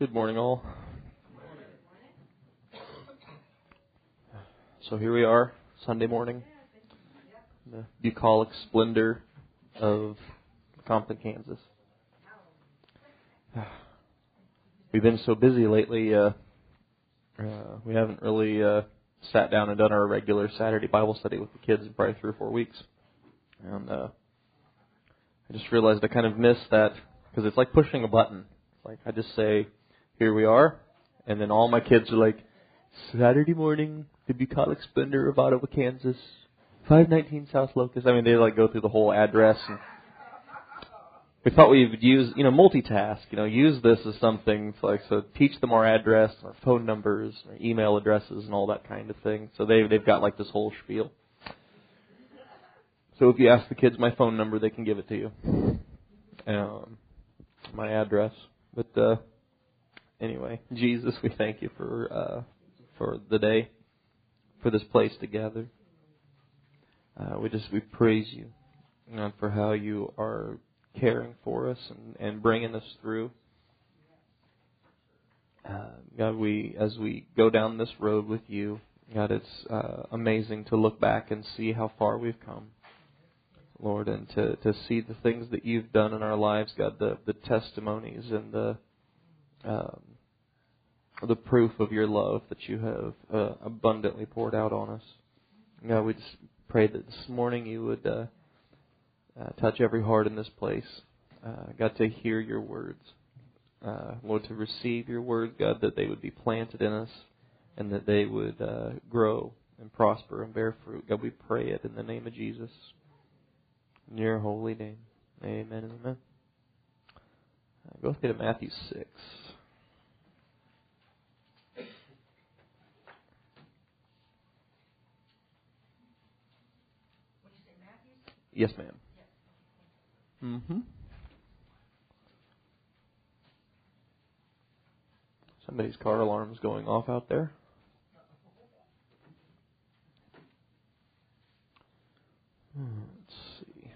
Good morning, all. So here we are, Sunday morning, the bucolic splendor of Compton, Kansas. We've been so busy lately, uh, uh, we haven't really uh, sat down and done our regular Saturday Bible study with the kids in probably three or four weeks. And uh, I just realized I kind of missed that because it's like pushing a button. It's like I just say, "Here we are," and then all my kids are like, "Saturday morning, the bucolic splendor of Ottawa, Kansas, 519 South Locust." I mean, they like go through the whole address. And we thought we would use, you know, multitask. You know, use this as something to like so teach them our address, our phone numbers, our email addresses, and all that kind of thing. So they they've got like this whole spiel. So if you ask the kids my phone number, they can give it to you. Um, my address. But uh, anyway, Jesus, we thank you for uh, for the day, for this place to gather. Uh, we just we praise you uh, for how you are caring for us and, and bringing us through. Uh, God, we as we go down this road with you, God, it's uh, amazing to look back and see how far we've come. Lord, and to, to see the things that you've done in our lives, God, the, the testimonies and the um, the proof of your love that you have uh, abundantly poured out on us. God, we just pray that this morning you would uh, uh, touch every heart in this place. Uh, God, to hear your words. Uh, Lord, to receive your words, God, that they would be planted in us and that they would uh, grow and prosper and bear fruit. God, we pray it in the name of Jesus. In your holy name. Amen and amen. Uh, go me to Matthew 6. Yes, ma'am. Mm-hmm. Somebody's car alarm's going off out there. Let's see.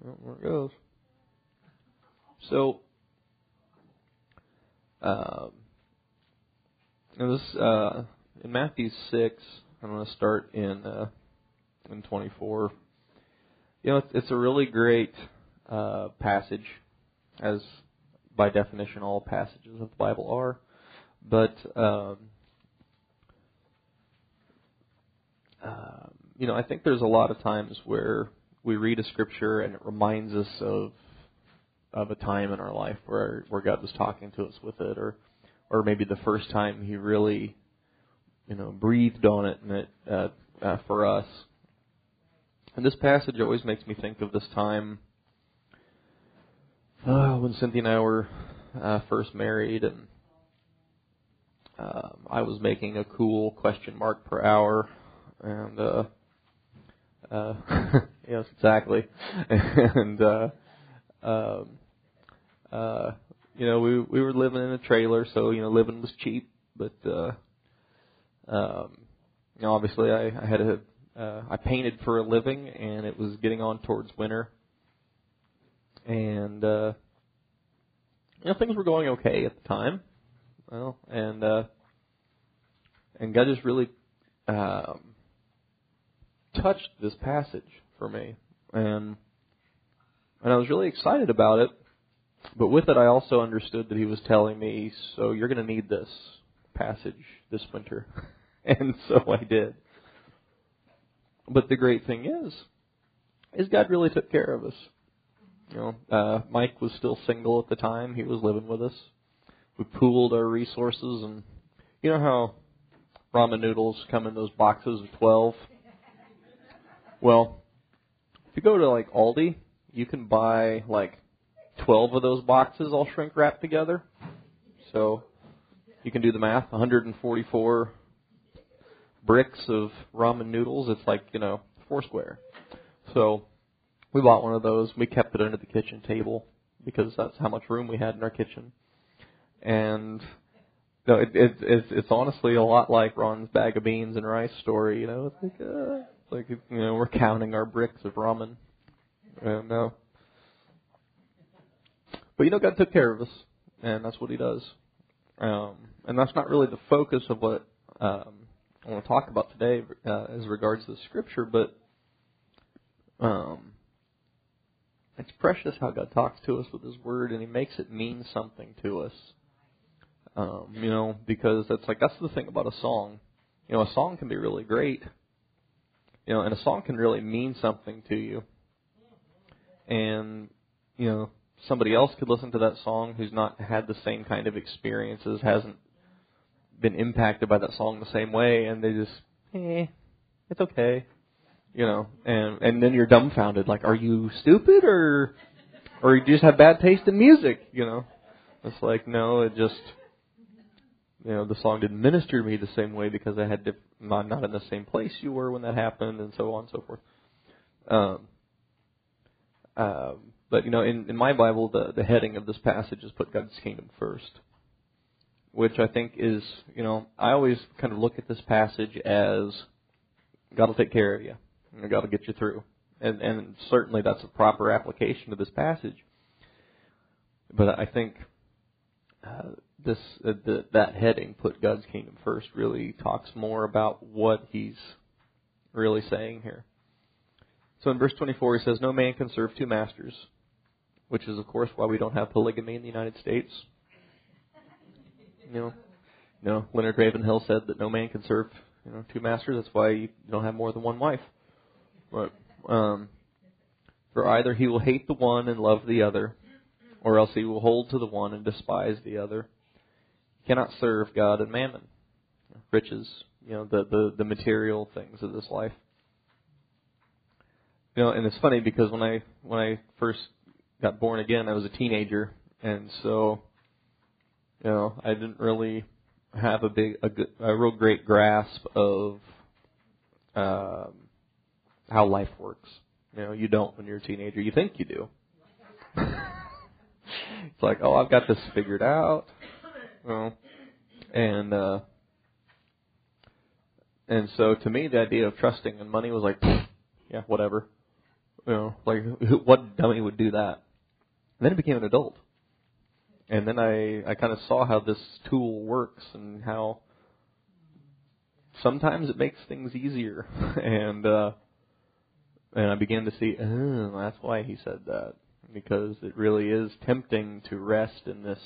Well, there it goes. So, um, this uh, in Matthew six. I'm going to start in uh, in 24. You know, it's, it's a really great uh, passage, as by definition all passages of the Bible are. But um, uh, you know, I think there's a lot of times where we read a scripture and it reminds us of of a time in our life where where God was talking to us with it, or or maybe the first time He really you know breathed on it and it uh, uh, for us. And this passage always makes me think of this time uh, when Cynthia and I were uh, first married, and uh, I was making a cool question mark per hour, and uh, uh, yes, exactly, and uh, um, uh, you know we we were living in a trailer, so you know living was cheap, but uh, um, you know obviously I, I had a uh, I painted for a living, and it was getting on towards winter, and uh, you know things were going okay at the time. Well, and uh, and God just really um, touched this passage for me, and and I was really excited about it. But with it, I also understood that He was telling me, "So you're going to need this passage this winter," and so I did. But the great thing is, is God really took care of us. You know, uh, Mike was still single at the time; he was living with us. We pooled our resources, and you know how ramen noodles come in those boxes of twelve. Well, if you go to like Aldi, you can buy like 12 of those boxes all shrink wrapped together. So you can do the math 144 bricks of ramen noodles. It's like, you know, four square. So we bought one of those. We kept it under the kitchen table because that's how much room we had in our kitchen. And no, it, it, it's it's honestly a lot like Ron's bag of beans and rice story. You know, it's like uh, it's like you know we're counting our bricks of ramen. Uh, but you know, God took care of us, and that's what He does. Um, and that's not really the focus of what um, I want to talk about today uh, as regards to the Scripture, but um, it's precious how God talks to us with His Word, and He makes it mean something to us. Um, you know, because that's like that's the thing about a song. You know, a song can be really great. You know, and a song can really mean something to you. And you know, somebody else could listen to that song who's not had the same kind of experiences, hasn't been impacted by that song the same way, and they just, eh, it's okay, you know, and and then you're dumbfounded, like, are you stupid or or you just have bad taste in music, you know? It's like, no, it just, you know, the song didn't minister to me the same way because I had not not in the same place you were when that happened, and so on and so forth. Um, um, but you know, in, in my Bible, the, the heading of this passage is "Put God's Kingdom First, which I think is, you know, I always kind of look at this passage as God will take care of you, and God will get you through, and and certainly that's a proper application of this passage. But I think uh, this uh, the, that heading, "Put God's Kingdom First, really talks more about what He's really saying here. So in verse 24, he says, No man can serve two masters, which is, of course, why we don't have polygamy in the United States. You know, you know, Leonard Ravenhill said that no man can serve you know two masters. That's why you don't have more than one wife. But um, for either he will hate the one and love the other, or else he will hold to the one and despise the other. He cannot serve God and mammon, riches, you know, the the, the material things of this life. You know, and it's funny because when I when I first got born again, I was a teenager, and so you know I didn't really have a big a, good, a real great grasp of um, how life works. You know, you don't when you're a teenager. You think you do. it's like, oh, I've got this figured out. You know, and uh, and so to me, the idea of trusting in money was like, yeah, whatever. You know, like what dummy would do that? Then I became an adult, and then I I kind of saw how this tool works and how sometimes it makes things easier, and uh, and I began to see, oh, that's why he said that. Because it really is tempting to rest in this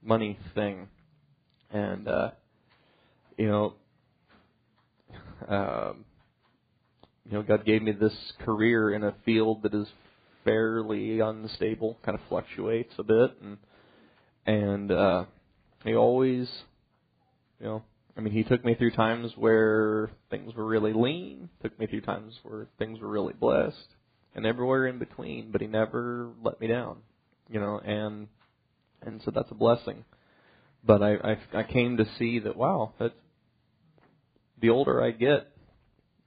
money thing, and uh, you know. Um, you know, God gave me this career in a field that is fairly unstable, kind of fluctuates a bit, and and uh, He always, you know, I mean, He took me through times where things were really lean, took me through times where things were really blessed, and everywhere in between. But He never let me down, you know, and and so that's a blessing. But I I, I came to see that wow, that the older I get,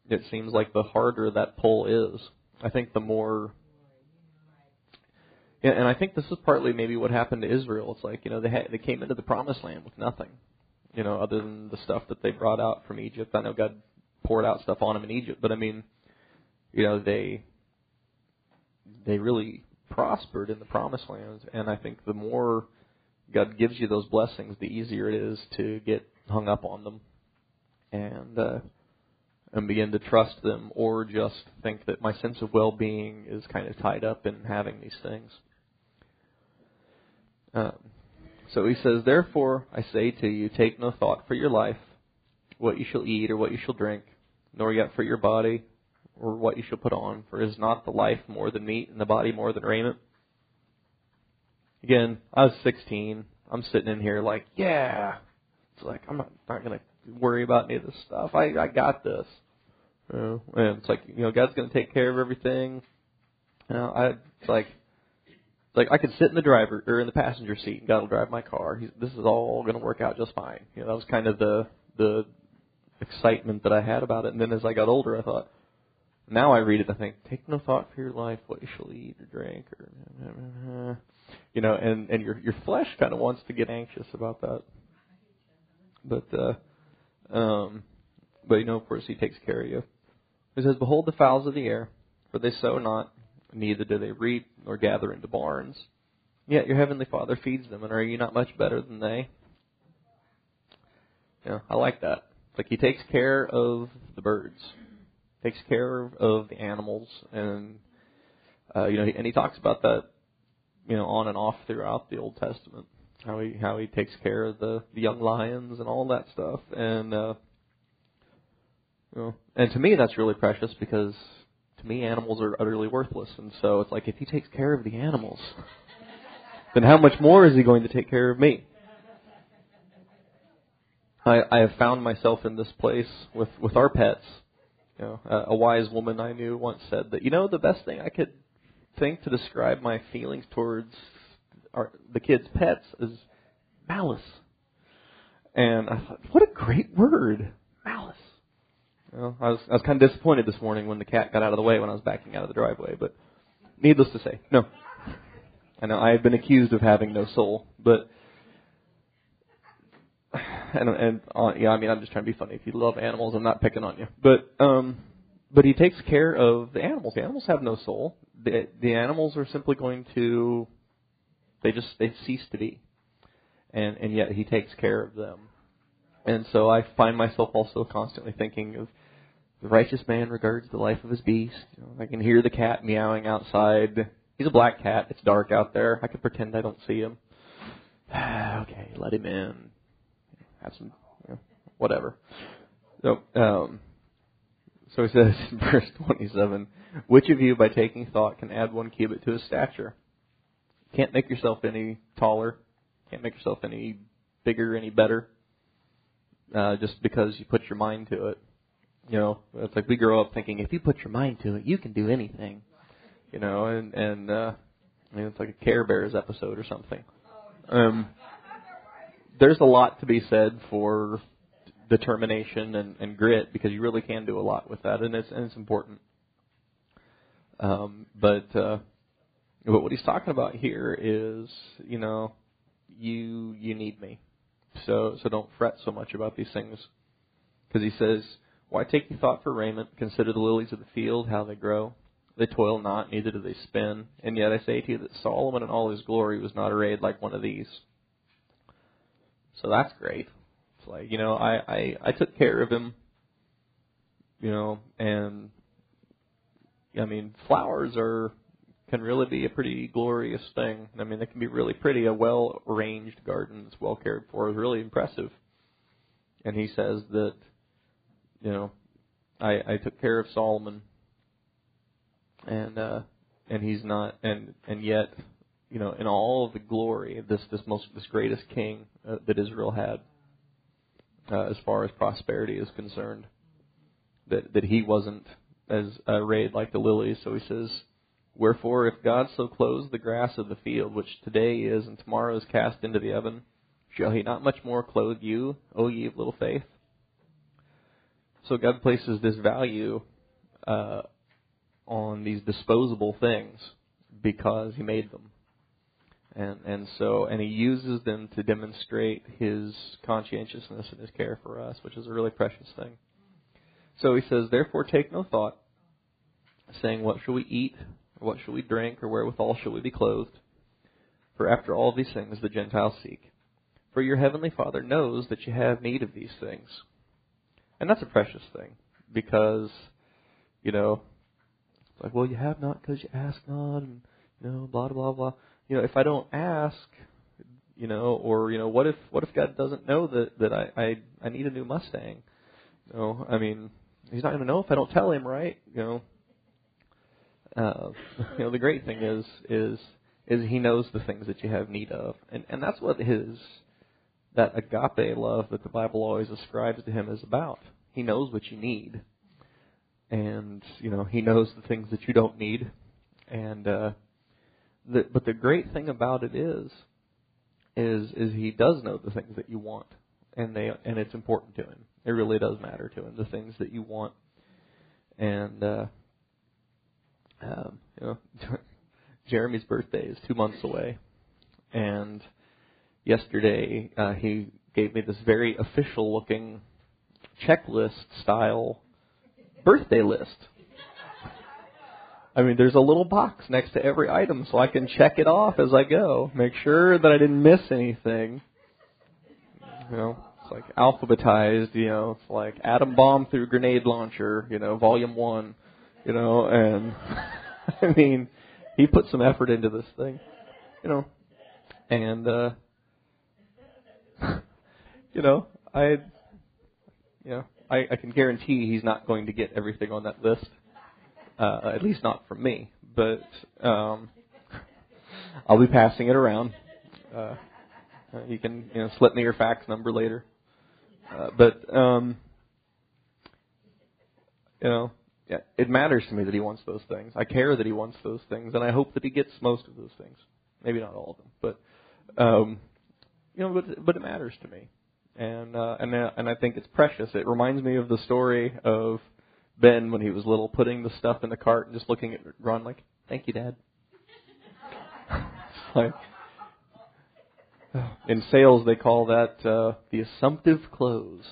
it seems like the harder that pull is. I think the more and I think this is partly maybe what happened to Israel. It's like you know they had, they came into the promised land with nothing, you know, other than the stuff that they brought out from Egypt. I know God poured out stuff on them in Egypt, but I mean, you know, they they really prospered in the promised land, and I think the more God gives you those blessings, the easier it is to get hung up on them, and uh, and begin to trust them or just think that my sense of well-being is kind of tied up in having these things. Um, so he says, Therefore I say to you, take no thought for your life, what you shall eat or what you shall drink, nor yet for your body or what you shall put on, for is not the life more than meat and the body more than raiment? Again, I was 16. I'm sitting in here like, yeah. It's like I'm not, not going to worry about any of this stuff. I I got this. Know, and it's like you know God's going to take care of everything. You know, I it's like like I could sit in the driver or in the passenger seat and God will drive my car. He's, this is all going to work out just fine. You know, that was kind of the the excitement that I had about it. And then as I got older, I thought. Now I read it, I think, take no thought for your life, what you shall eat or drink, or you know, and and your your flesh kind of wants to get anxious about that. But uh, um, but you know, of course, He takes care of you. He says, Behold the fowls of the air, for they sow not, neither do they reap nor gather into barns. Yet your heavenly Father feeds them, and are you not much better than they? Yeah, I like that. It's like he takes care of the birds, takes care of the animals, and uh, you know, and he talks about that, you know, on and off throughout the Old Testament. How he how he takes care of the, the young lions and all that stuff, and uh, you know, and to me that's really precious because to me animals are utterly worthless, and so it's like if he takes care of the animals, then how much more is he going to take care of me? I, I have found myself in this place with with our pets. You know, a, a wise woman I knew once said that you know the best thing I could think to describe my feelings towards our, the kids' pets is malice. And I thought, what a great word. Know, I was I was kind of disappointed this morning when the cat got out of the way when I was backing out of the driveway, but needless to say, no. I know I have been accused of having no soul, but and and uh, yeah, I mean, I'm just trying to be funny. If you love animals, I'm not picking on you, but um, but he takes care of the animals. The animals have no soul. The the animals are simply going to, they just they cease to be, and and yet he takes care of them. And so I find myself also constantly thinking of the righteous man regards the life of his beast. You know, I can hear the cat meowing outside. He's a black cat. It's dark out there. I could pretend I don't see him. okay, let him in have some, you know, whatever. So, um, so he says in verse 27, which of you by taking thought can add one cubit to his stature? Can't make yourself any taller. Can't make yourself any bigger, any better. Uh, just because you put your mind to it. You know, it's like we grow up thinking if you put your mind to it, you can do anything. You know, and and uh, I mean, it's like a Care Bears episode or something. Um, there's a lot to be said for determination and, and grit because you really can do a lot with that, and it's and it's important. Um, but uh, but what he's talking about here is, you know, you you need me, so so don't fret so much about these things, because he says, "Why take you thought for raiment? Consider the lilies of the field, how they grow." They toil not, neither do they spin. And yet I say to you that Solomon in all his glory was not arrayed like one of these. So that's great. It's like, you know, I, I, I took care of him, you know, and I mean, flowers are, can really be a pretty glorious thing. I mean, they can be really pretty. A well arranged garden that's well cared for is really impressive. And he says that, you know, I, I took care of Solomon, and uh, and he's not, and and yet you know, in all of the glory this this most this greatest king uh, that Israel had, uh, as far as prosperity is concerned, that that he wasn't as arrayed like the lilies. So he says, "Wherefore, if God so clothes the grass of the field, which today is and tomorrow is cast into the oven, shall He not much more clothe you, O ye of little faith?" So God places this value uh, on these disposable things because He made them and and so and he uses them to demonstrate his conscientiousness and his care for us, which is a really precious thing. So he says, therefore take no thought, saying, What shall we eat, or what shall we drink, or wherewithal shall we be clothed? For after all these things the Gentiles seek. For your heavenly Father knows that you have need of these things. And that's a precious thing, because, you know, it's like, well, you have not because you ask not, and, you know, blah, blah, blah you know, if I don't ask, you know, or you know, what if what if God doesn't know that that I I, I need a new Mustang? You know, I mean, He's not going to know if I don't tell Him, right? You know, uh, you know, the great thing is is is He knows the things that you have need of, and and that's what His that agape love that the Bible always ascribes to Him is about. He knows what you need, and you know He knows the things that you don't need, and uh, the, but the great thing about it is, is is he does know the things that you want, and they and it's important to him. It really does matter to him the things that you want, and uh, um, you know, Jeremy's birthday is two months away, and yesterday uh, he gave me this very official looking checklist style birthday list I mean, there's a little box next to every item so I can check it off as I go. Make sure that I didn't miss anything. You know, it's like alphabetized, you know, it's like atom bomb through grenade launcher, you know, volume one, you know, and I mean, he put some effort into this thing, you know, and, uh, you know, I, you know, I, I can guarantee he's not going to get everything on that list uh, at least not from me. But um, I'll be passing it around. Uh, you can you know slip me your fax number later. Uh, but um, you know, yeah, it matters to me that he wants those things. I care that he wants those things, and I hope that he gets most of those things. Maybe not all of them, but um, you know, but but it matters to me, and uh, and uh, and I think it's precious. It reminds me of the story of Ben when he was little, putting the stuff in the cart and just looking at Ron like, "Thank you, Dad." like in sales, they call that uh, the assumptive close.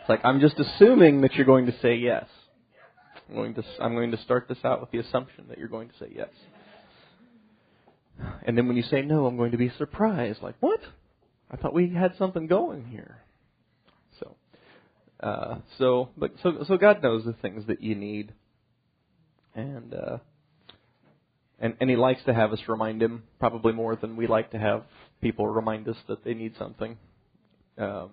It's like I'm just assuming that you're going to say yes. I'm going to I'm going to start this out with the assumption that you're going to say yes. And then when you say no, I'm going to be surprised. Like what? I thought we had something going here. Uh, so, but so so God knows the things that you need, and uh, and and He likes to have us remind Him probably more than we like to have people remind us that they need something. Um,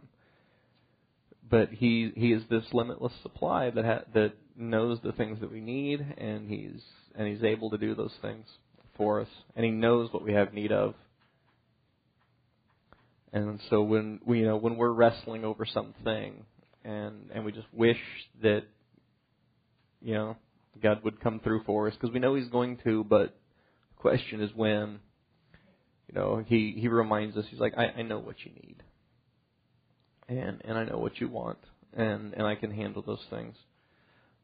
but He He is this limitless supply that ha- that knows the things that we need, and He's and He's able to do those things for us, and He knows what we have need of. And so when we, you know, when we're wrestling over something, and and we just wish that you know God would come through for us because we know He's going to. But the question is when. You know, He He reminds us. He's like, I, I know what you need, and and I know what you want, and and I can handle those things.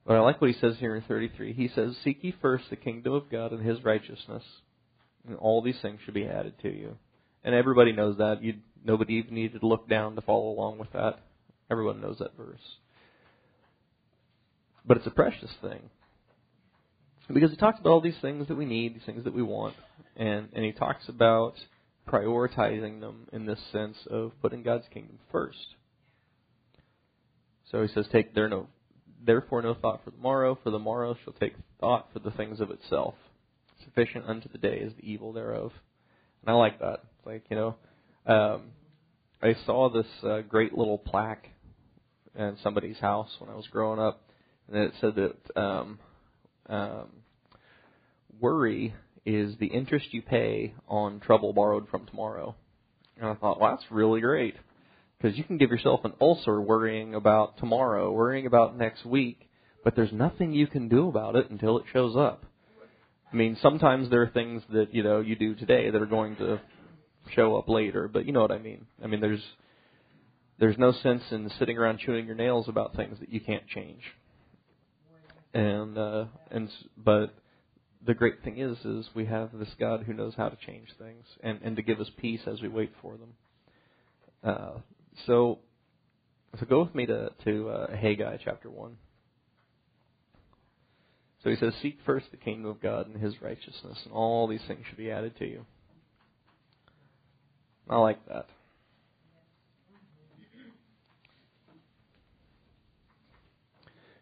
But I like what he says here in 33. He says, Seek ye first the kingdom of God and his righteousness, and all these things should be added to you. And everybody knows that. You nobody even needed to look down to follow along with that. Everyone knows that verse. But it's a precious thing. Because he talks about all these things that we need, these things that we want, and, and he talks about prioritizing them in this sense of putting God's kingdom first. So he says, Take there no therefore no thought for the morrow, for the morrow shall take thought for the things of itself. Sufficient unto the day is the evil thereof. And I like that. It's Like, you know, um, I saw this uh, great little plaque in somebody's house when I was growing up, and it said that um, um, worry is the interest you pay on trouble borrowed from tomorrow. And I thought, well, that's really great because you can give yourself an ulcer worrying about tomorrow, worrying about next week, but there's nothing you can do about it until it shows up. I mean, sometimes there are things that you know you do today that are going to show up later, but you know what I mean. I mean, there's there's no sense in sitting around chewing your nails about things that you can't change. And uh, and but the great thing is is we have this God who knows how to change things and and to give us peace as we wait for them. Uh, so so go with me to to uh, Haggai chapter one. So he says, "Seek first the kingdom of God and His righteousness, and all these things should be added to you." I like that.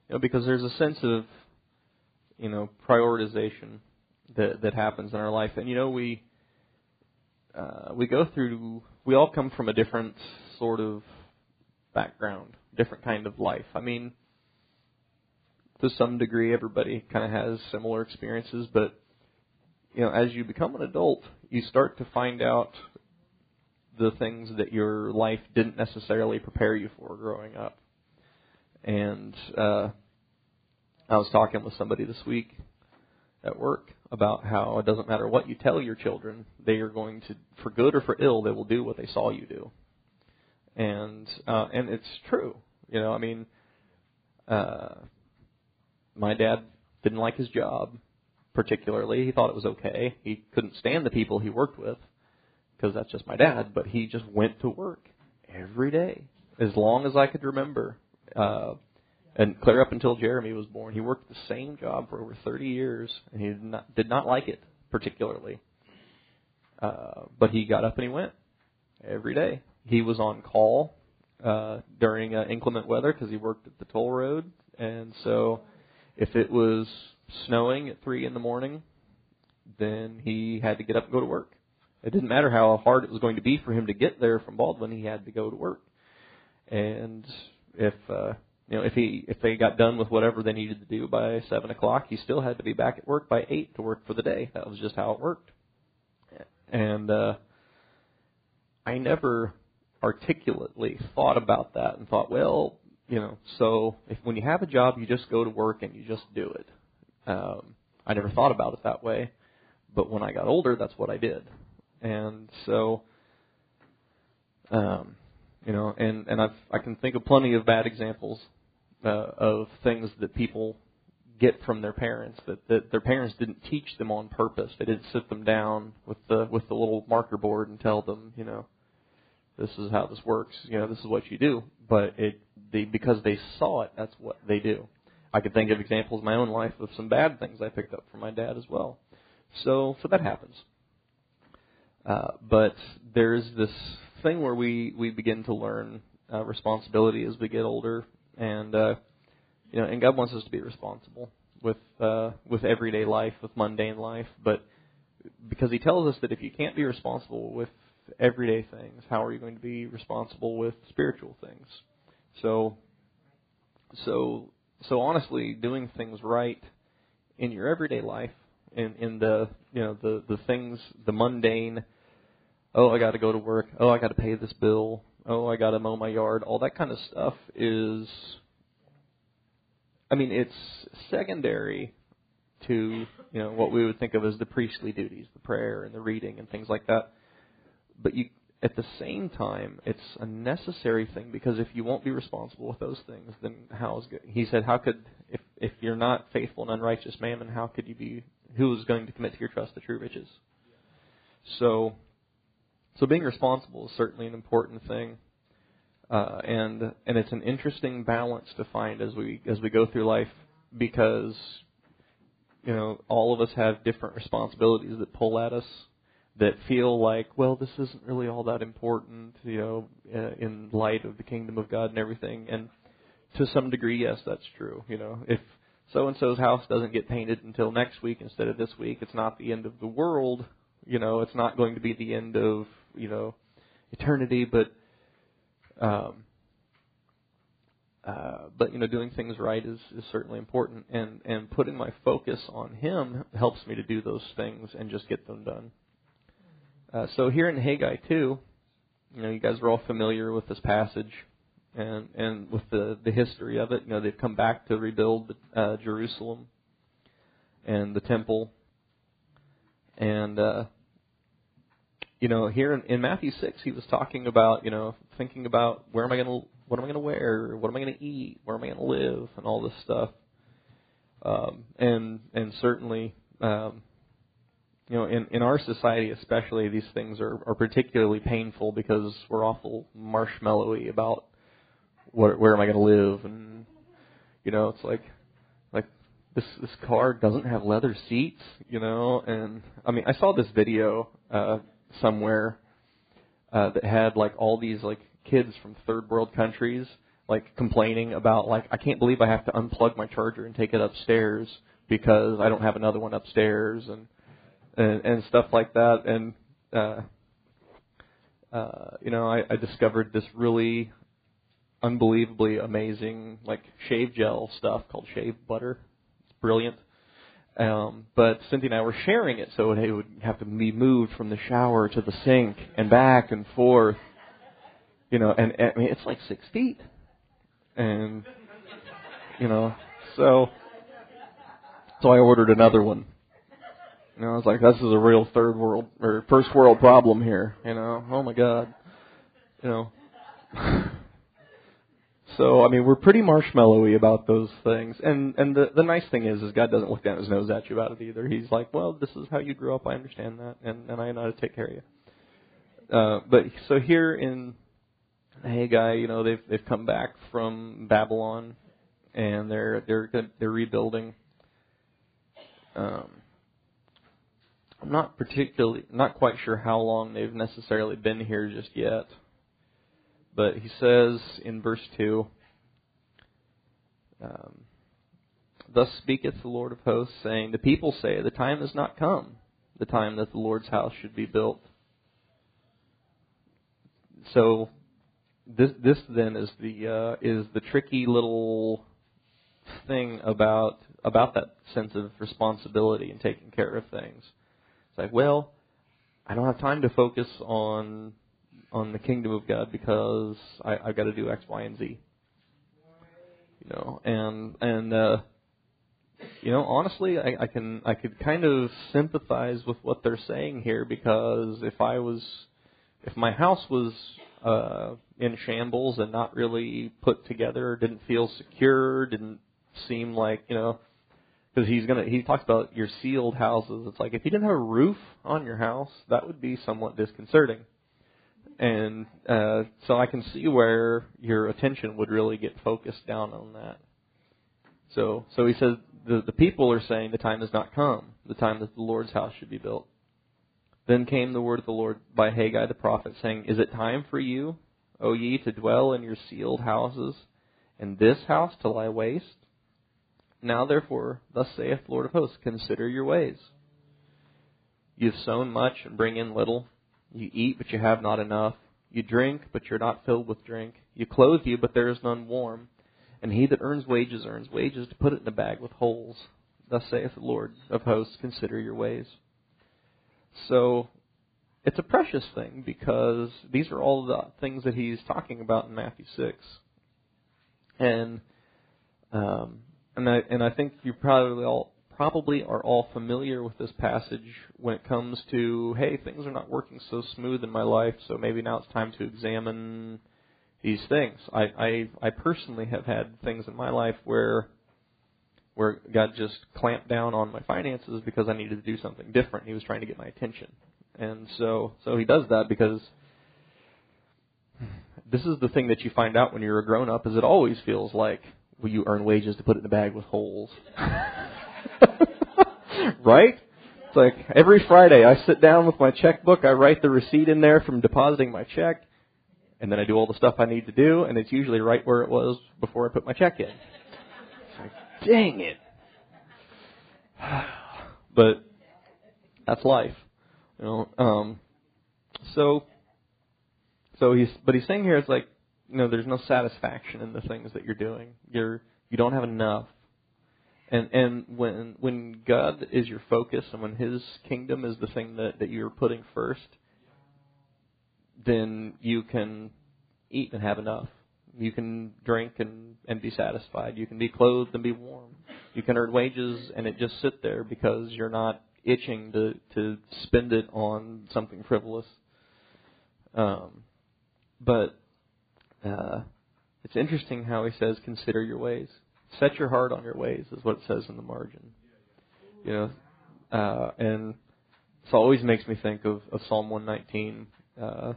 You know, because there's a sense of, you know, prioritization that that happens in our life, and you know, we uh, we go through. We all come from a different sort of background, different kind of life. I mean, to some degree, everybody kind of has similar experiences, but you know, as you become an adult, you start to find out the things that your life didn't necessarily prepare you for growing up. And uh, I was talking with somebody this week at work about how it doesn't matter what you tell your children, they are going to, for good or for ill, they will do what they saw you do. And uh, and it's true. You know, I mean, uh, my dad didn't like his job particularly. He thought it was okay. He couldn't stand the people he worked with because that's just my dad. But he just went to work every day as long as I could remember. Uh, and clear up until Jeremy was born, he worked the same job for over 30 years, and he did not, did not like it particularly. Uh, but he got up and he went every day. He was on call uh, during uh, inclement weather because he worked at the toll road, and so if it was snowing at three in the morning, then he had to get up and go to work. It didn't matter how hard it was going to be for him to get there from Baldwin; he had to go to work. And if uh, you know, if he if they got done with whatever they needed to do by seven o'clock, he still had to be back at work by eight to work for the day. That was just how it worked. And uh, I never articulately thought about that and thought, well, you know, so if when you have a job, you just go to work and you just do it. Um, I never thought about it that way, but when I got older, that's what I did. And so, um, you know, and and I've I can think of plenty of bad examples uh, of things that people get from their parents that, that their parents didn't teach them on purpose. They didn't sit them down with the with the little marker board and tell them, you know, this is how this works. You know, this is what you do. But it they because they saw it, that's what they do. I could think of examples in my own life of some bad things I picked up from my dad as well. So so that happens. Uh, but there's this thing where we we begin to learn uh, responsibility as we get older, and uh, you know, and God wants us to be responsible with uh, with everyday life, with mundane life. But because He tells us that if you can't be responsible with everyday things, how are you going to be responsible with spiritual things? So, so, so honestly, doing things right in your everyday life, in in the you know the the things, the mundane. Oh, I got to go to work. Oh, I got to pay this bill. Oh, I got to mow my yard. All that kind of stuff is I mean, it's secondary to you know what we would think of as the priestly duties, the prayer and the reading and things like that. But you, at the same time, it's a necessary thing because if you won't be responsible with those things, then how is good? He said, how could if if you're not faithful and unrighteous mammon, how could you be? Who is going to commit to your trust the true riches? So, so being responsible is certainly an important thing. Uh, and and it's an interesting balance to find as we as we go through life because you know all of us have different responsibilities that pull at us that feel like well this isn't really all that important you know uh, in light of the kingdom of God and everything and to some degree yes that's true you know if so and so's house doesn't get painted until next week instead of this week it's not the end of the world you know it's not going to be the end of you know eternity but um, uh, but you know, doing things right is, is certainly important, and and putting my focus on Him helps me to do those things and just get them done. Uh, so here in Haggai two, you know, you guys are all familiar with this passage and and with the the history of it. You know, they've come back to rebuild uh, Jerusalem and the temple, and uh, you know, here in, in Matthew six, he was talking about you know thinking about where am I going to what am I going to wear, what am I going to eat, where am I going to live, and all this stuff. Um, and and certainly, um, you know, in in our society especially, these things are are particularly painful because we're awful marshmallowy about where where am I going to live, and you know, it's like like this this car doesn't have leather seats, you know, and I mean, I saw this video uh, somewhere uh, that had like all these like kids from third world countries like complaining about like I can't believe I have to unplug my charger and take it upstairs because I don't have another one upstairs and and, and stuff like that and uh uh you know I, I discovered this really unbelievably amazing like shave gel stuff called shave butter. It's brilliant. Um, but Cynthia and I were sharing it, so it would have to be moved from the shower to the sink and back and forth you know, and, and I mean, it's like six feet, and you know, so so I ordered another one. You know, I was like, this is a real third world or first world problem here. You know, oh my god, you know. so I mean, we're pretty marshmallowy about those things, and and the the nice thing is, is God doesn't look down his nose at you about it either. He's like, well, this is how you grew up. I understand that, and and I know how to take care of you. Uh, but so here in Haggai, you know, they've they've come back from Babylon, and they're they're they're rebuilding. Um, I'm not particularly not quite sure how long they've necessarily been here just yet, but he says in verse two. Um, Thus speaketh the Lord of hosts, saying, The people say, The time has not come, the time that the Lord's house should be built. So this this then is the uh, is the tricky little thing about about that sense of responsibility and taking care of things. It's like, well, I don't have time to focus on on the kingdom of God because I, I've got to do X, Y, and Z. You know, and and uh, you know, honestly, I, I can I could kind of sympathize with what they're saying here because if I was if my house was uh, in shambles and not really put together, didn't feel secure, didn't seem like you know, because he's gonna he talks about your sealed houses. It's like if you didn't have a roof on your house, that would be somewhat disconcerting. And uh, so I can see where your attention would really get focused down on that. So, so he says the, the people are saying the time has not come, the time that the Lord's house should be built. Then came the word of the Lord by Haggai the prophet, saying, Is it time for you, O ye, to dwell in your sealed houses, and this house to lie waste? Now therefore, thus saith the Lord of hosts, consider your ways. You have sown much and bring in little. You eat, but you have not enough. You drink, but you're not filled with drink. You clothe you, but there is none warm. And he that earns wages earns wages to put it in a bag with holes. Thus saith the Lord of hosts, consider your ways. So it's a precious thing because these are all the things that he's talking about in Matthew six. And um, and I and I think you probably all probably are all familiar with this passage when it comes to hey things are not working so smooth in my life so maybe now it's time to examine these things. I, I I personally have had things in my life where where God just clamped down on my finances because I needed to do something different. He was trying to get my attention. And so so he does that because this is the thing that you find out when you're a grown up is it always feels like well, you earn wages to put it in a bag with holes. right? It's like every Friday I sit down with my checkbook, I write the receipt in there from depositing my check, and then I do all the stuff I need to do, and it's usually right where it was before I put my check in. It's like, dang it. but that's life, you know. Um, so, so he's, but he's saying here it's like, you know, there's no satisfaction in the things that you're doing. You're, you don't have enough. And and when when God is your focus and when His kingdom is the thing that that you're putting first, then you can eat and have enough. You can drink and, and be satisfied. You can be clothed and be warm. You can earn wages and it just sit there because you're not itching to, to spend it on something frivolous. Um, but uh, it's interesting how he says, "Consider your ways. Set your heart on your ways," is what it says in the margin. You know, uh, and this always makes me think of, of Psalm 119. Uh,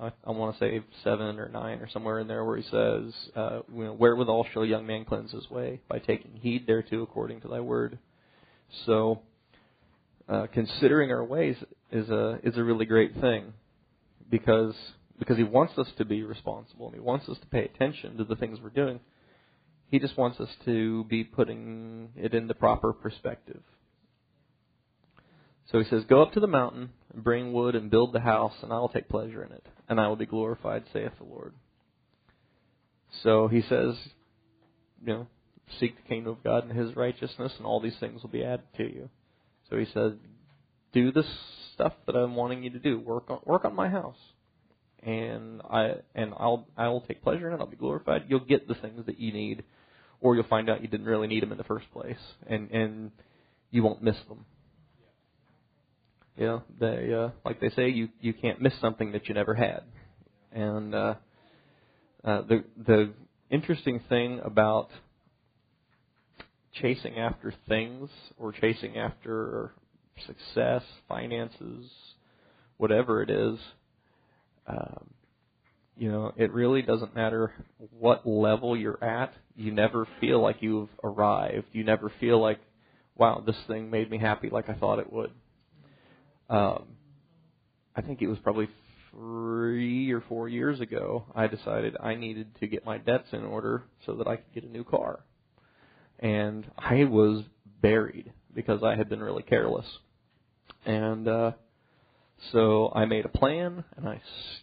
I, I want to say seven or nine or somewhere in there where he says, uh, you know, "Wherewithal shall a young man cleanse his way by taking heed thereto according to thy word." So, uh, considering our ways is a is a really great thing because because he wants us to be responsible and he wants us to pay attention to the things we're doing. He just wants us to be putting it in the proper perspective. So he says, Go up to the mountain and bring wood and build the house, and I will take pleasure in it, and I will be glorified, saith the Lord. So he says, you know, seek the kingdom of God and his righteousness, and all these things will be added to you. So he says, do the stuff that I'm wanting you to do. Work on work on my house. And I and I'll I'll take pleasure in it, I'll be glorified. You'll get the things that you need, or you'll find out you didn't really need them in the first place. And and you won't miss them. Know, they uh, like they say, you you can't miss something that you never had. And uh, uh, the the interesting thing about chasing after things or chasing after success, finances, whatever it is, um, you know, it really doesn't matter what level you're at. You never feel like you've arrived. You never feel like, wow, this thing made me happy like I thought it would. Um, I think it was probably three or four years ago. I decided I needed to get my debts in order so that I could get a new car, and I was buried because I had been really careless. And uh, so I made a plan, and I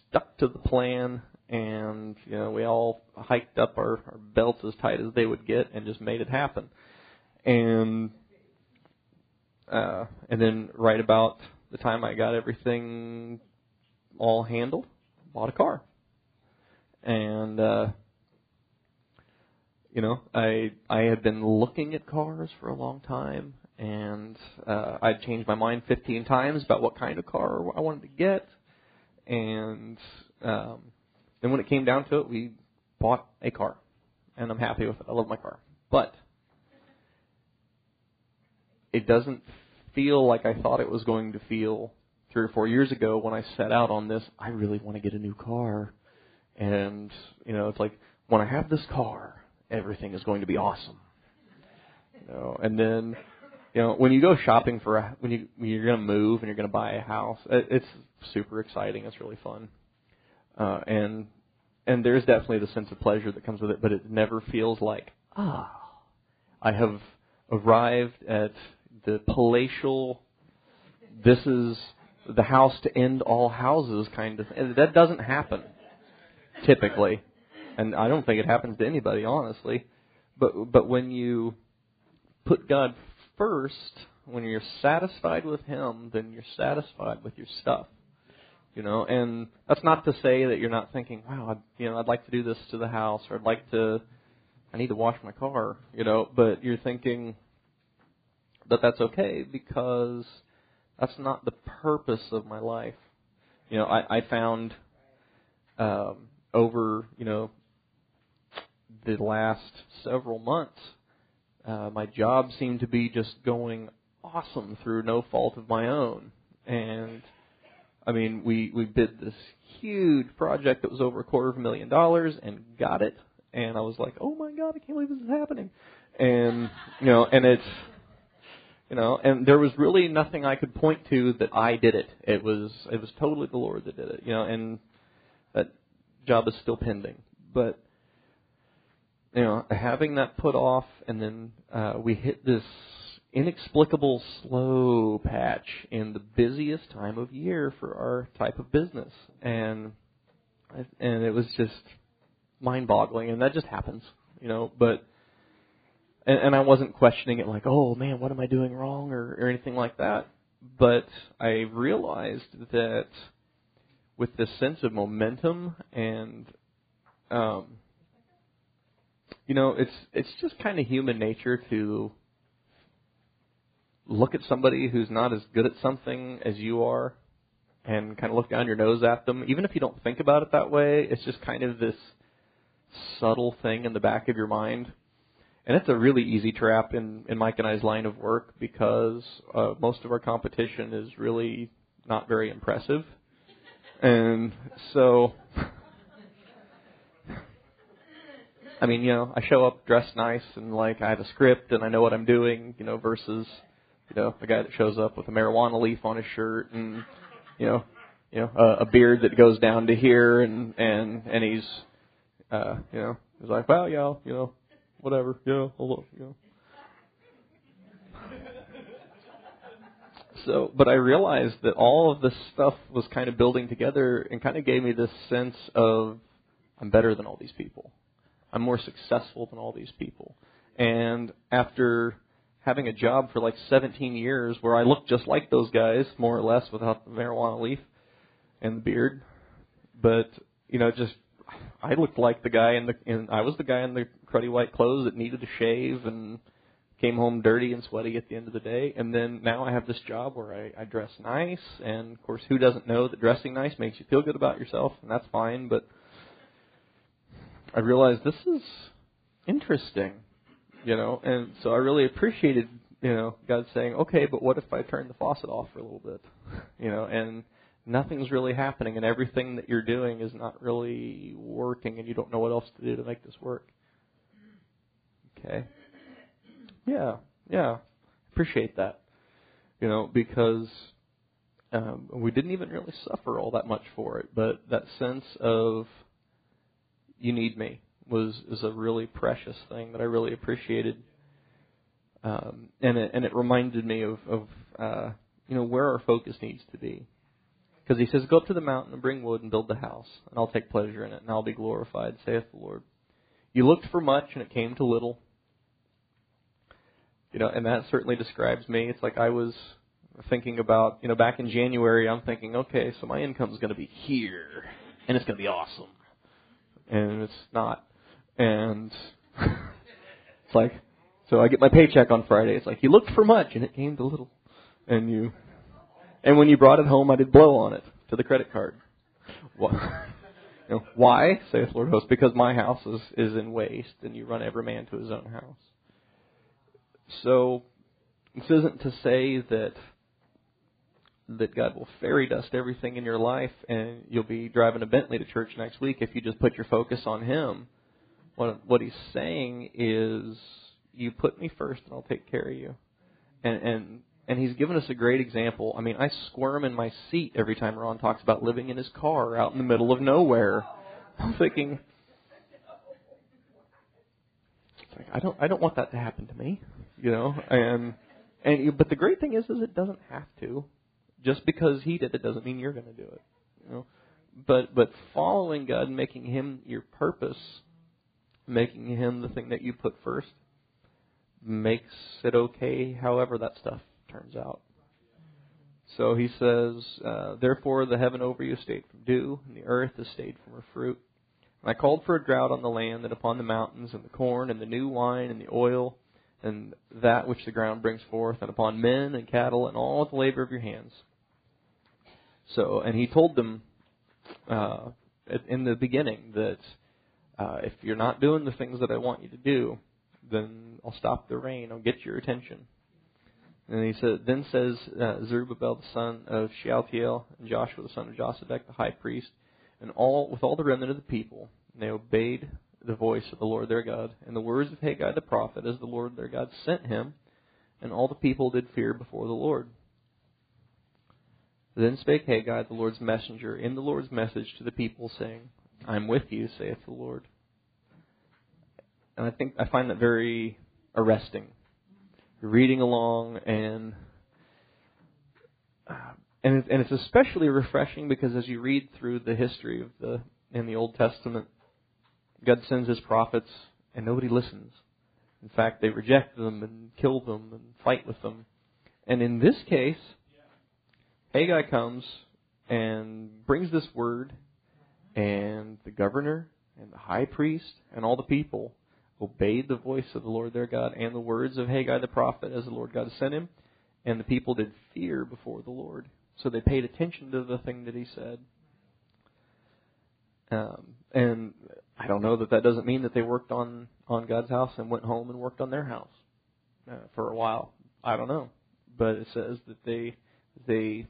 stuck to the plan, and you know we all hiked up our, our belts as tight as they would get, and just made it happen. And uh, and then right about the time I got everything all handled, bought a car, and uh, you know I I had been looking at cars for a long time, and uh, I'd changed my mind 15 times about what kind of car I wanted to get, and um, then when it came down to it, we bought a car, and I'm happy with it. I love my car, but it doesn't feel like I thought it was going to feel three or four years ago when I set out on this. I really want to get a new car, and you know, it's like when I have this car, everything is going to be awesome. You know, and then you know, when you go shopping for a, when you when you're going to move and you're going to buy a house, it, it's super exciting. It's really fun, uh, and and there's definitely the sense of pleasure that comes with it, but it never feels like ah, I have arrived at the palatial. This is the house to end all houses kind of. And that doesn't happen typically, and I don't think it happens to anybody honestly. But but when you put God first, when you're satisfied with Him, then you're satisfied with your stuff. You know, and that's not to say that you're not thinking, wow, I'd, you know, I'd like to do this to the house, or I'd like to, I need to wash my car, you know, but you're thinking that that's okay because that's not the purpose of my life. You know, I, I found um, over, you know, the last several months uh, my job seemed to be just going awesome through no fault of my own. And I mean, we we bid this huge project that was over a quarter of a million dollars and got it. And I was like, oh my god, I can't believe this is happening. And you know, and it's you know, and there was really nothing I could point to that I did it. It was it was totally the Lord that did it. You know, and that job is still pending, but you know, having that put off, and then uh, we hit this inexplicable slow patch in the busiest time of year for our type of business, and and it was just mind-boggling, and that just happens, you know. But and, and I wasn't questioning it like, oh man, what am I doing wrong or, or anything like that. But I realized that with this sense of momentum and um, you know, it's it's just kind of human nature to look at somebody who's not as good at something as you are and kind of look down your nose at them. Even if you don't think about it that way it's just kind of this subtle thing in the back of your mind. And it's a really easy trap in in Mike and I's line of work because uh, most of our competition is really not very impressive. And so I mean, you know, I show up dressed nice and like I have a script and I know what I'm doing, you know, versus, you know, the guy that shows up with a marijuana leaf on his shirt and, you know, you know, a, a beard that goes down to here and and and he's, uh, you know, he's like, well, yeah, you know, whatever, you know, you know. So, but I realized that all of this stuff was kind of building together and kind of gave me this sense of I'm better than all these people. I'm more successful than all these people. And after having a job for like 17 years where I looked just like those guys, more or less, without the marijuana leaf and the beard, but you know, just I looked like the guy in the in I was the guy in the cruddy white clothes that needed to shave and came home dirty and sweaty at the end of the day. And then now I have this job where I, I dress nice, and of course, who doesn't know that dressing nice makes you feel good about yourself, and that's fine, but I realized this is interesting, you know, and so I really appreciated, you know, God saying, okay, but what if I turn the faucet off for a little bit, you know, and nothing's really happening and everything that you're doing is not really working and you don't know what else to do to make this work. Okay. Yeah, yeah. Appreciate that. You know, because um, we didn't even really suffer all that much for it, but that sense of you need me was is a really precious thing that I really appreciated, um, and it and it reminded me of of uh, you know where our focus needs to be, because he says, "Go up to the mountain and bring wood and build the house, and I'll take pleasure in it, and I'll be glorified," saith the Lord. You looked for much, and it came to little. You know, and that certainly describes me. It's like I was thinking about, you know, back in January, I'm thinking, okay, so my income is going to be here, and it's going to be awesome, and it's not, and it's like, so I get my paycheck on Friday. It's like you looked for much, and it came to little, and you, and when you brought it home, I did blow on it to the credit card. What? You know, why, saith Lord host? Because my house is, is in waste, and you run every man to his own house. So, this isn't to say that that God will fairy dust everything in your life and you'll be driving a Bentley to church next week if you just put your focus on Him. What, what He's saying is, you put me first and I'll take care of you. And, and, and He's given us a great example. I mean, I squirm in my seat every time Ron talks about living in his car out in the middle of nowhere. I'm thinking, like, I don't, I don't want that to happen to me, you know, and, and, but the great thing is, is it doesn't have to just because he did it doesn't mean you're going to do it. You know? But but following God and making Him your purpose, making Him the thing that you put first, makes it okay. However that stuff turns out. So he says, uh, Therefore the heaven over you stayed from dew, and the earth has stayed from her fruit. And I called for a drought on the land and upon the mountains, and the corn, and the new wine, and the oil, and that which the ground brings forth, and upon men and cattle, and all the labor of your hands. So, and he told them uh, in the beginning that uh, if you're not doing the things that I want you to do, then I'll stop the rain. I'll get your attention. And he said, then says uh, Zerubbabel the son of Shealtiel and Joshua the son of Josedek the high priest, and all with all the remnant of the people, and they obeyed the voice of the Lord their God and the words of Haggai the prophet, as the Lord their God sent him, and all the people did fear before the Lord. Then spake Haggai, the Lord's messenger, in the Lord's message to the people, saying, I am with you, saith the Lord. And I think I find that very arresting. You're reading along, and uh, and and it's especially refreshing because as you read through the history of the in the Old Testament, God sends His prophets, and nobody listens. In fact, they reject them and kill them and fight with them. And in this case, Haggai comes and brings this word, and the governor and the high priest and all the people obeyed the voice of the Lord their God and the words of Haggai the prophet as the Lord God sent him, and the people did fear before the Lord. So they paid attention to the thing that he said. Um, and I don't know that that doesn't mean that they worked on on God's house and went home and worked on their house uh, for a while. I don't know, but it says that they they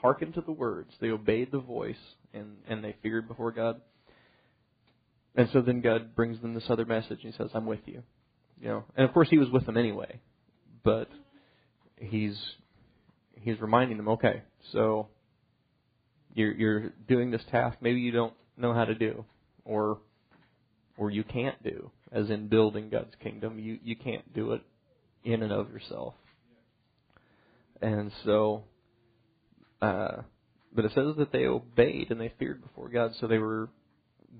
hearkened to the words, they obeyed the voice, and, and they feared before God. And so then God brings them this other message, and He says, "I'm with you." You know, and of course He was with them anyway, but He's He's reminding them, okay, so you're you're doing this task maybe you don't know how to do, or or you can't do, as in building God's kingdom. You you can't do it in and of yourself. And so uh, but it says that they obeyed and they feared before God, so they were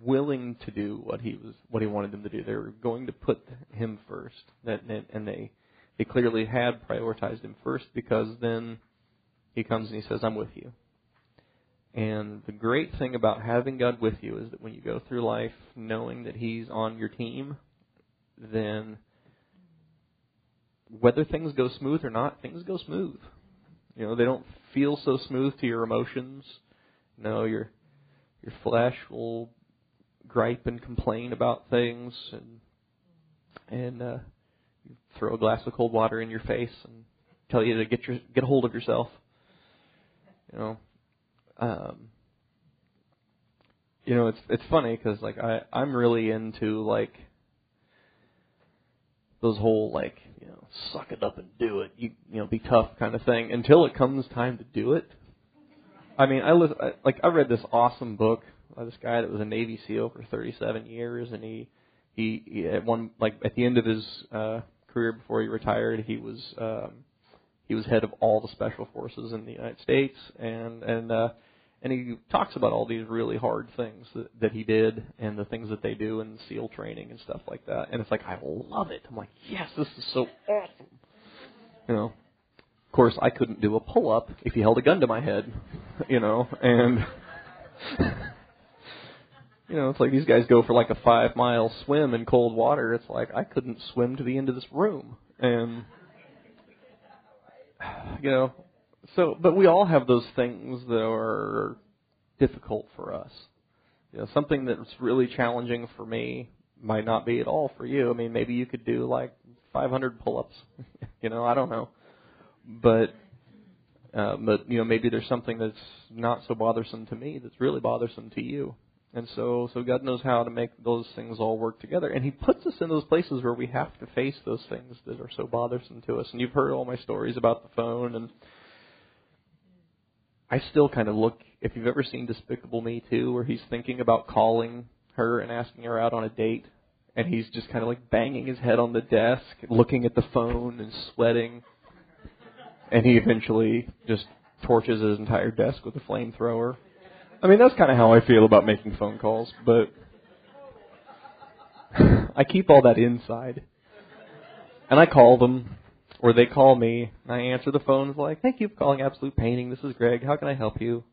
willing to do what he was what he wanted them to do. They were going to put him first, that and they they clearly had prioritized him first because then he comes and he says, "I'm with you." And the great thing about having God with you is that when you go through life knowing that He's on your team, then whether things go smooth or not, things go smooth. You know, they don't feel so smooth to your emotions. No, your your flesh will gripe and complain about things, and and uh, you throw a glass of cold water in your face and tell you to get your get a hold of yourself. You know, um, you know, it's it's funny because like I I'm really into like those whole like you know suck it up and do it you you know be tough kind of thing until it comes time to do it. I mean, I, I like I read this awesome book by this guy that was a Navy SEAL for 37 years, and he he, he at one like at the end of his uh, career before he retired, he was um, he was head of all the special forces in the United States, and and uh, and he talks about all these really hard things that, that he did and the things that they do in SEAL training and stuff like that. And it's like I love it. I'm like, yes, this is so awesome. You know, of course, I couldn't do a pull up if he held a gun to my head. You know, and you know, it's like these guys go for like a five mile swim in cold water. It's like I couldn't swim to the end of this room, and you know, so, but we all have those things that are difficult for us. You know, something that's really challenging for me might not be at all for you. I mean, maybe you could do like 500 pull-ups. you know, I don't know, but uh, but you know, maybe there's something that's not so bothersome to me that's really bothersome to you. And so, so God knows how to make those things all work together. And He puts us in those places where we have to face those things that are so bothersome to us. And you've heard all my stories about the phone and I still kind of look. If you've ever seen Despicable Me 2, where he's thinking about calling her and asking her out on a date, and he's just kind of like banging his head on the desk, looking at the phone and sweating, and he eventually just torches his entire desk with a flamethrower. I mean, that's kind of how I feel about making phone calls, but I keep all that inside. And I call them or they call me, and I answer the phone. Like, "Thank you for calling Absolute Painting. This is Greg. How can I help you?"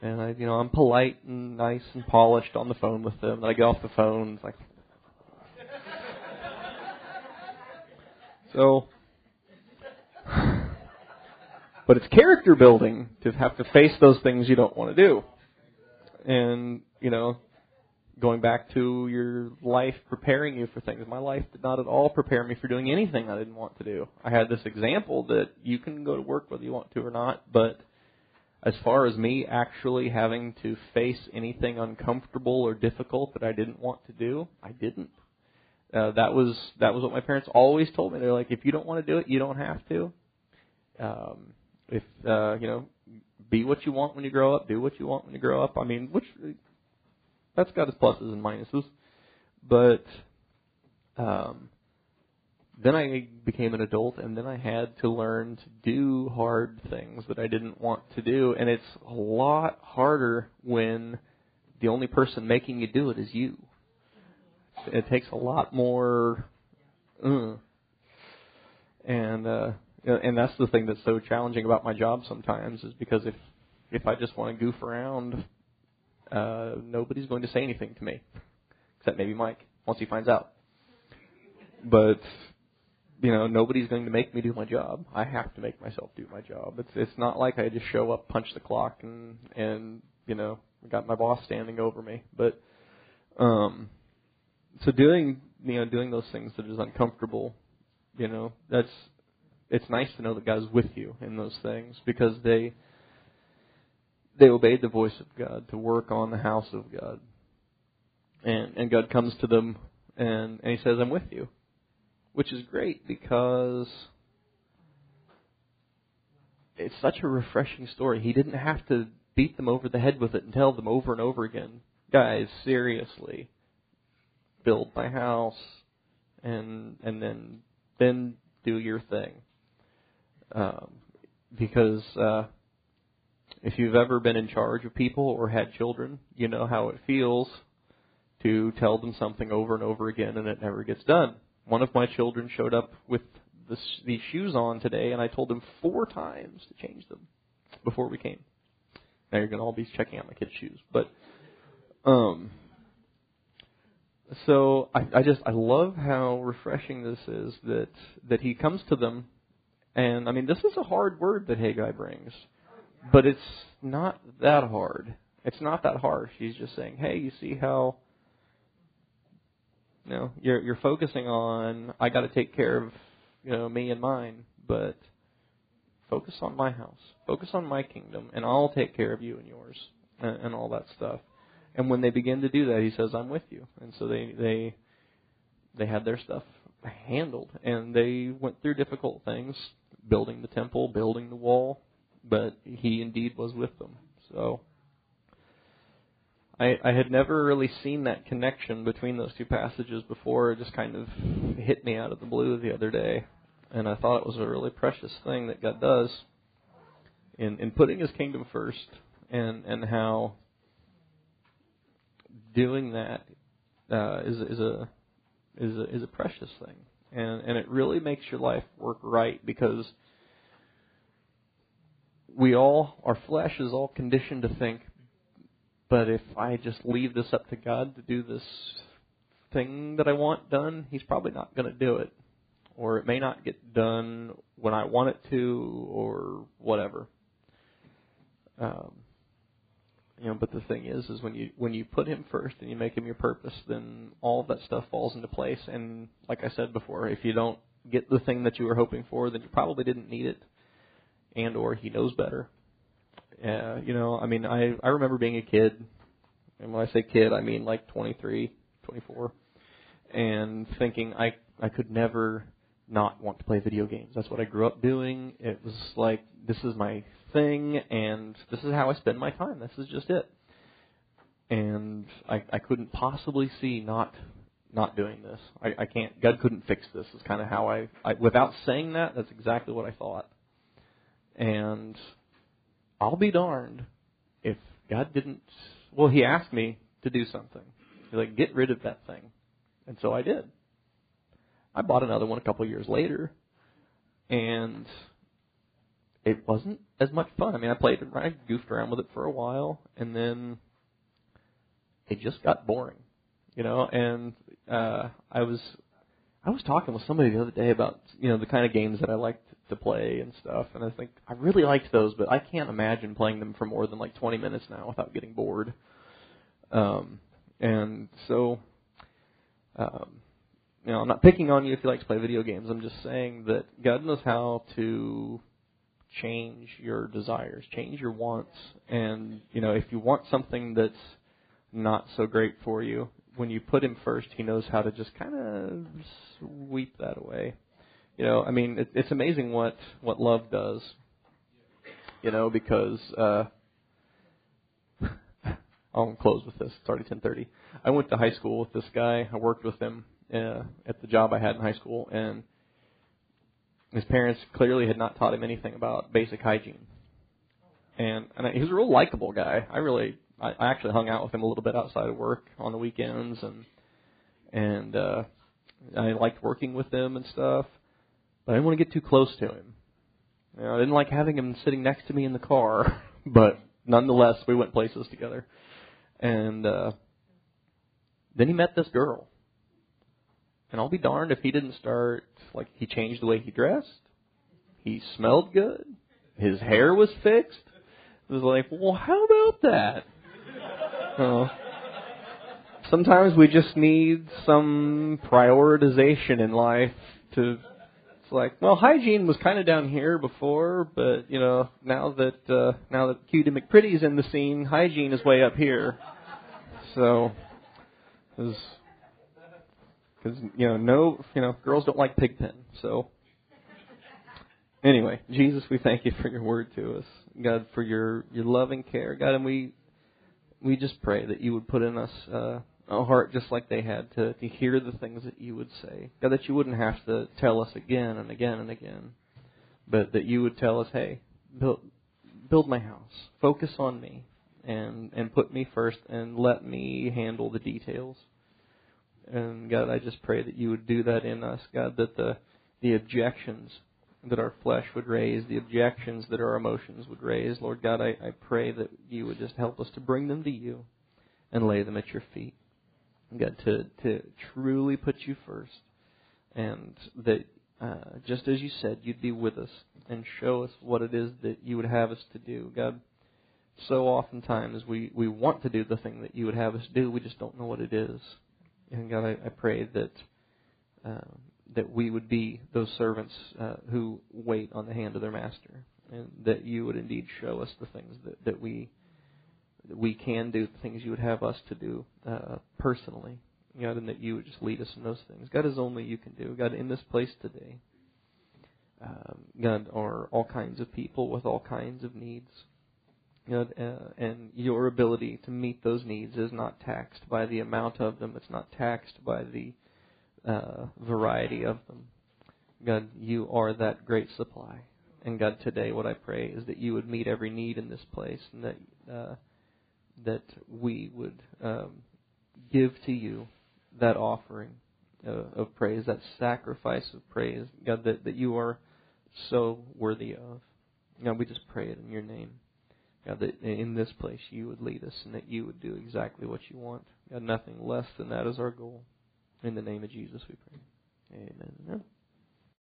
And I, you know, I'm polite and nice and polished on the phone with them. And I get off the phone. It's like, so. But it's character building to have to face those things you don't want to do. And, you know, going back to your life preparing you for things. My life did not at all prepare me for doing anything I didn't want to do. I had this example that you can go to work whether you want to or not, but as far as me actually having to face anything uncomfortable or difficult that I didn't want to do, I didn't. Uh, that was that was what my parents always told me. They're like, if you don't want to do it, you don't have to. Um, if uh, you know, be what you want when you grow up. Do what you want when you grow up. I mean, which that's got its pluses and minuses. But um, then I became an adult, and then I had to learn to do hard things that I didn't want to do, and it's a lot harder when the only person making you do it is you. It takes a lot more, uh, and uh, and that's the thing that's so challenging about my job sometimes is because if if I just want to goof around uh, nobody's going to say anything to me, except maybe Mike once he finds out. But you know, nobody's going to make me do my job. I have to make myself do my job. It's it's not like I just show up, punch the clock, and and you know, got my boss standing over me. But um, so doing you know doing those things that is uncomfortable, you know, that's it's nice to know that God's with you in those things because they they obeyed the voice of God to work on the house of God. And and God comes to them and, and he says, I'm with you. Which is great because it's such a refreshing story. He didn't have to beat them over the head with it and tell them over and over again, guys, seriously, build my house and and then then do your thing. Um, because uh, if you've ever been in charge of people or had children, you know how it feels to tell them something over and over again and it never gets done. One of my children showed up with these shoes on today, and I told him four times to change them before we came. Now you're going to all be checking out my kids' shoes, but um, so I, I just I love how refreshing this is that that he comes to them, and I mean this is a hard word that Haggai brings but it's not that hard. It's not that harsh. He's just saying, "Hey, you see how you know you're you're focusing on I got to take care of you know me and mine, but Focus on my house. Focus on my kingdom, and I'll take care of you and yours, and, and all that stuff. And when they begin to do that, he says, "I'm with you." And so they they they had their stuff handled, and they went through difficult things, building the temple, building the wall, but he indeed was with them. So I, I had never really seen that connection between those two passages before. It just kind of hit me out of the blue the other day, and I thought it was a really precious thing that God does in in putting His kingdom first, and and how doing that uh, is is a is a is a precious thing, and and it really makes your life work right because we all our flesh is all conditioned to think but if I just leave this up to God to do this thing that I want done, He's probably not going to do it. Or it may not get done when I want it to, or whatever. Um, you know, but the thing is, is when you when you put Him first and you make Him your purpose, then all of that stuff falls into place. And like I said before, if you don't get the thing that you were hoping for, then you probably didn't need it, and or He knows better. Yeah, you know, I mean, I I remember being a kid, and when I say kid, I mean like 23, 24, and thinking I I could never not want to play video games. That's what I grew up doing. It was like this is my thing, and this is how I spend my time. This is just it. And I I couldn't possibly see not not doing this. I, I can't. God couldn't fix this. Is kind of how I, I without saying that. That's exactly what I thought. And I'll be darned if God didn't. Well, He asked me to do something. He's like, get rid of that thing. And so I did. I bought another one a couple years later, and it wasn't as much fun. I mean, I played, I goofed around with it for a while, and then it just got boring, you know. And uh, I was, I was talking with somebody the other day about, you know, the kind of games that I liked to play and stuff. And I think I really liked those, but I can't imagine playing them for more than like 20 minutes now without getting bored. Um, and so, um, you know, I'm not picking on you if you like to play video games. I'm just saying that God knows how to change your desires, change your wants, and you know, if you want something that's not so great for you, when you put Him first, He knows how to just kind of sweep that away. You know, I mean, it, it's amazing what what love does. You know, because uh, I'll close with this. It's already 10:30. I went to high school with this guy. I worked with him uh, at the job I had in high school, and his parents clearly had not taught him anything about basic hygiene. And and I, he was a real likable guy. I really, I, I actually hung out with him a little bit outside of work on the weekends, and and uh, I liked working with him and stuff but I didn't want to get too close to him. You know, I didn't like having him sitting next to me in the car, but nonetheless, we went places together. And uh, then he met this girl. And I'll be darned if he didn't start, like, he changed the way he dressed. He smelled good. His hair was fixed. It was like, well, how about that? Uh, sometimes we just need some prioritization in life to it's like, well, hygiene was kind of down here before, but you know, now that uh, now that Cutie McPretty's in the scene, hygiene is way up here. So, because you know, no, you know, girls don't like pigpen. So, anyway, Jesus, we thank you for your word to us, God, for your your loving care, God, and we we just pray that you would put in us. Uh, a heart just like they had to, to hear the things that you would say. God, that you wouldn't have to tell us again and again and again, but that you would tell us, hey, build, build my house. Focus on me and, and put me first and let me handle the details. And God, I just pray that you would do that in us, God, that the, the objections that our flesh would raise, the objections that our emotions would raise, Lord God, I, I pray that you would just help us to bring them to you and lay them at your feet. God, to, to truly put you first. And that, uh, just as you said, you'd be with us and show us what it is that you would have us to do. God, so oftentimes we, we want to do the thing that you would have us do, we just don't know what it is. And God, I, I pray that uh, that we would be those servants uh, who wait on the hand of their master. and that you would indeed show us the things that, that we we can do, the things you would have us to do uh, personally, God, and that you would just lead us in those things. God, is only you can do. God, in this place today, um, God, are all kinds of people with all kinds of needs. God, uh, and your ability to meet those needs is not taxed by the amount of them. It's not taxed by the uh, variety of them. God, you are that great supply. And God, today what I pray is that you would meet every need in this place, and that uh, that we would um, give to you that offering uh, of praise, that sacrifice of praise, God, that, that you are so worthy of. God, we just pray it in your name. God, that in this place you would lead us and that you would do exactly what you want. God, nothing less than that is our goal. In the name of Jesus we pray. Amen.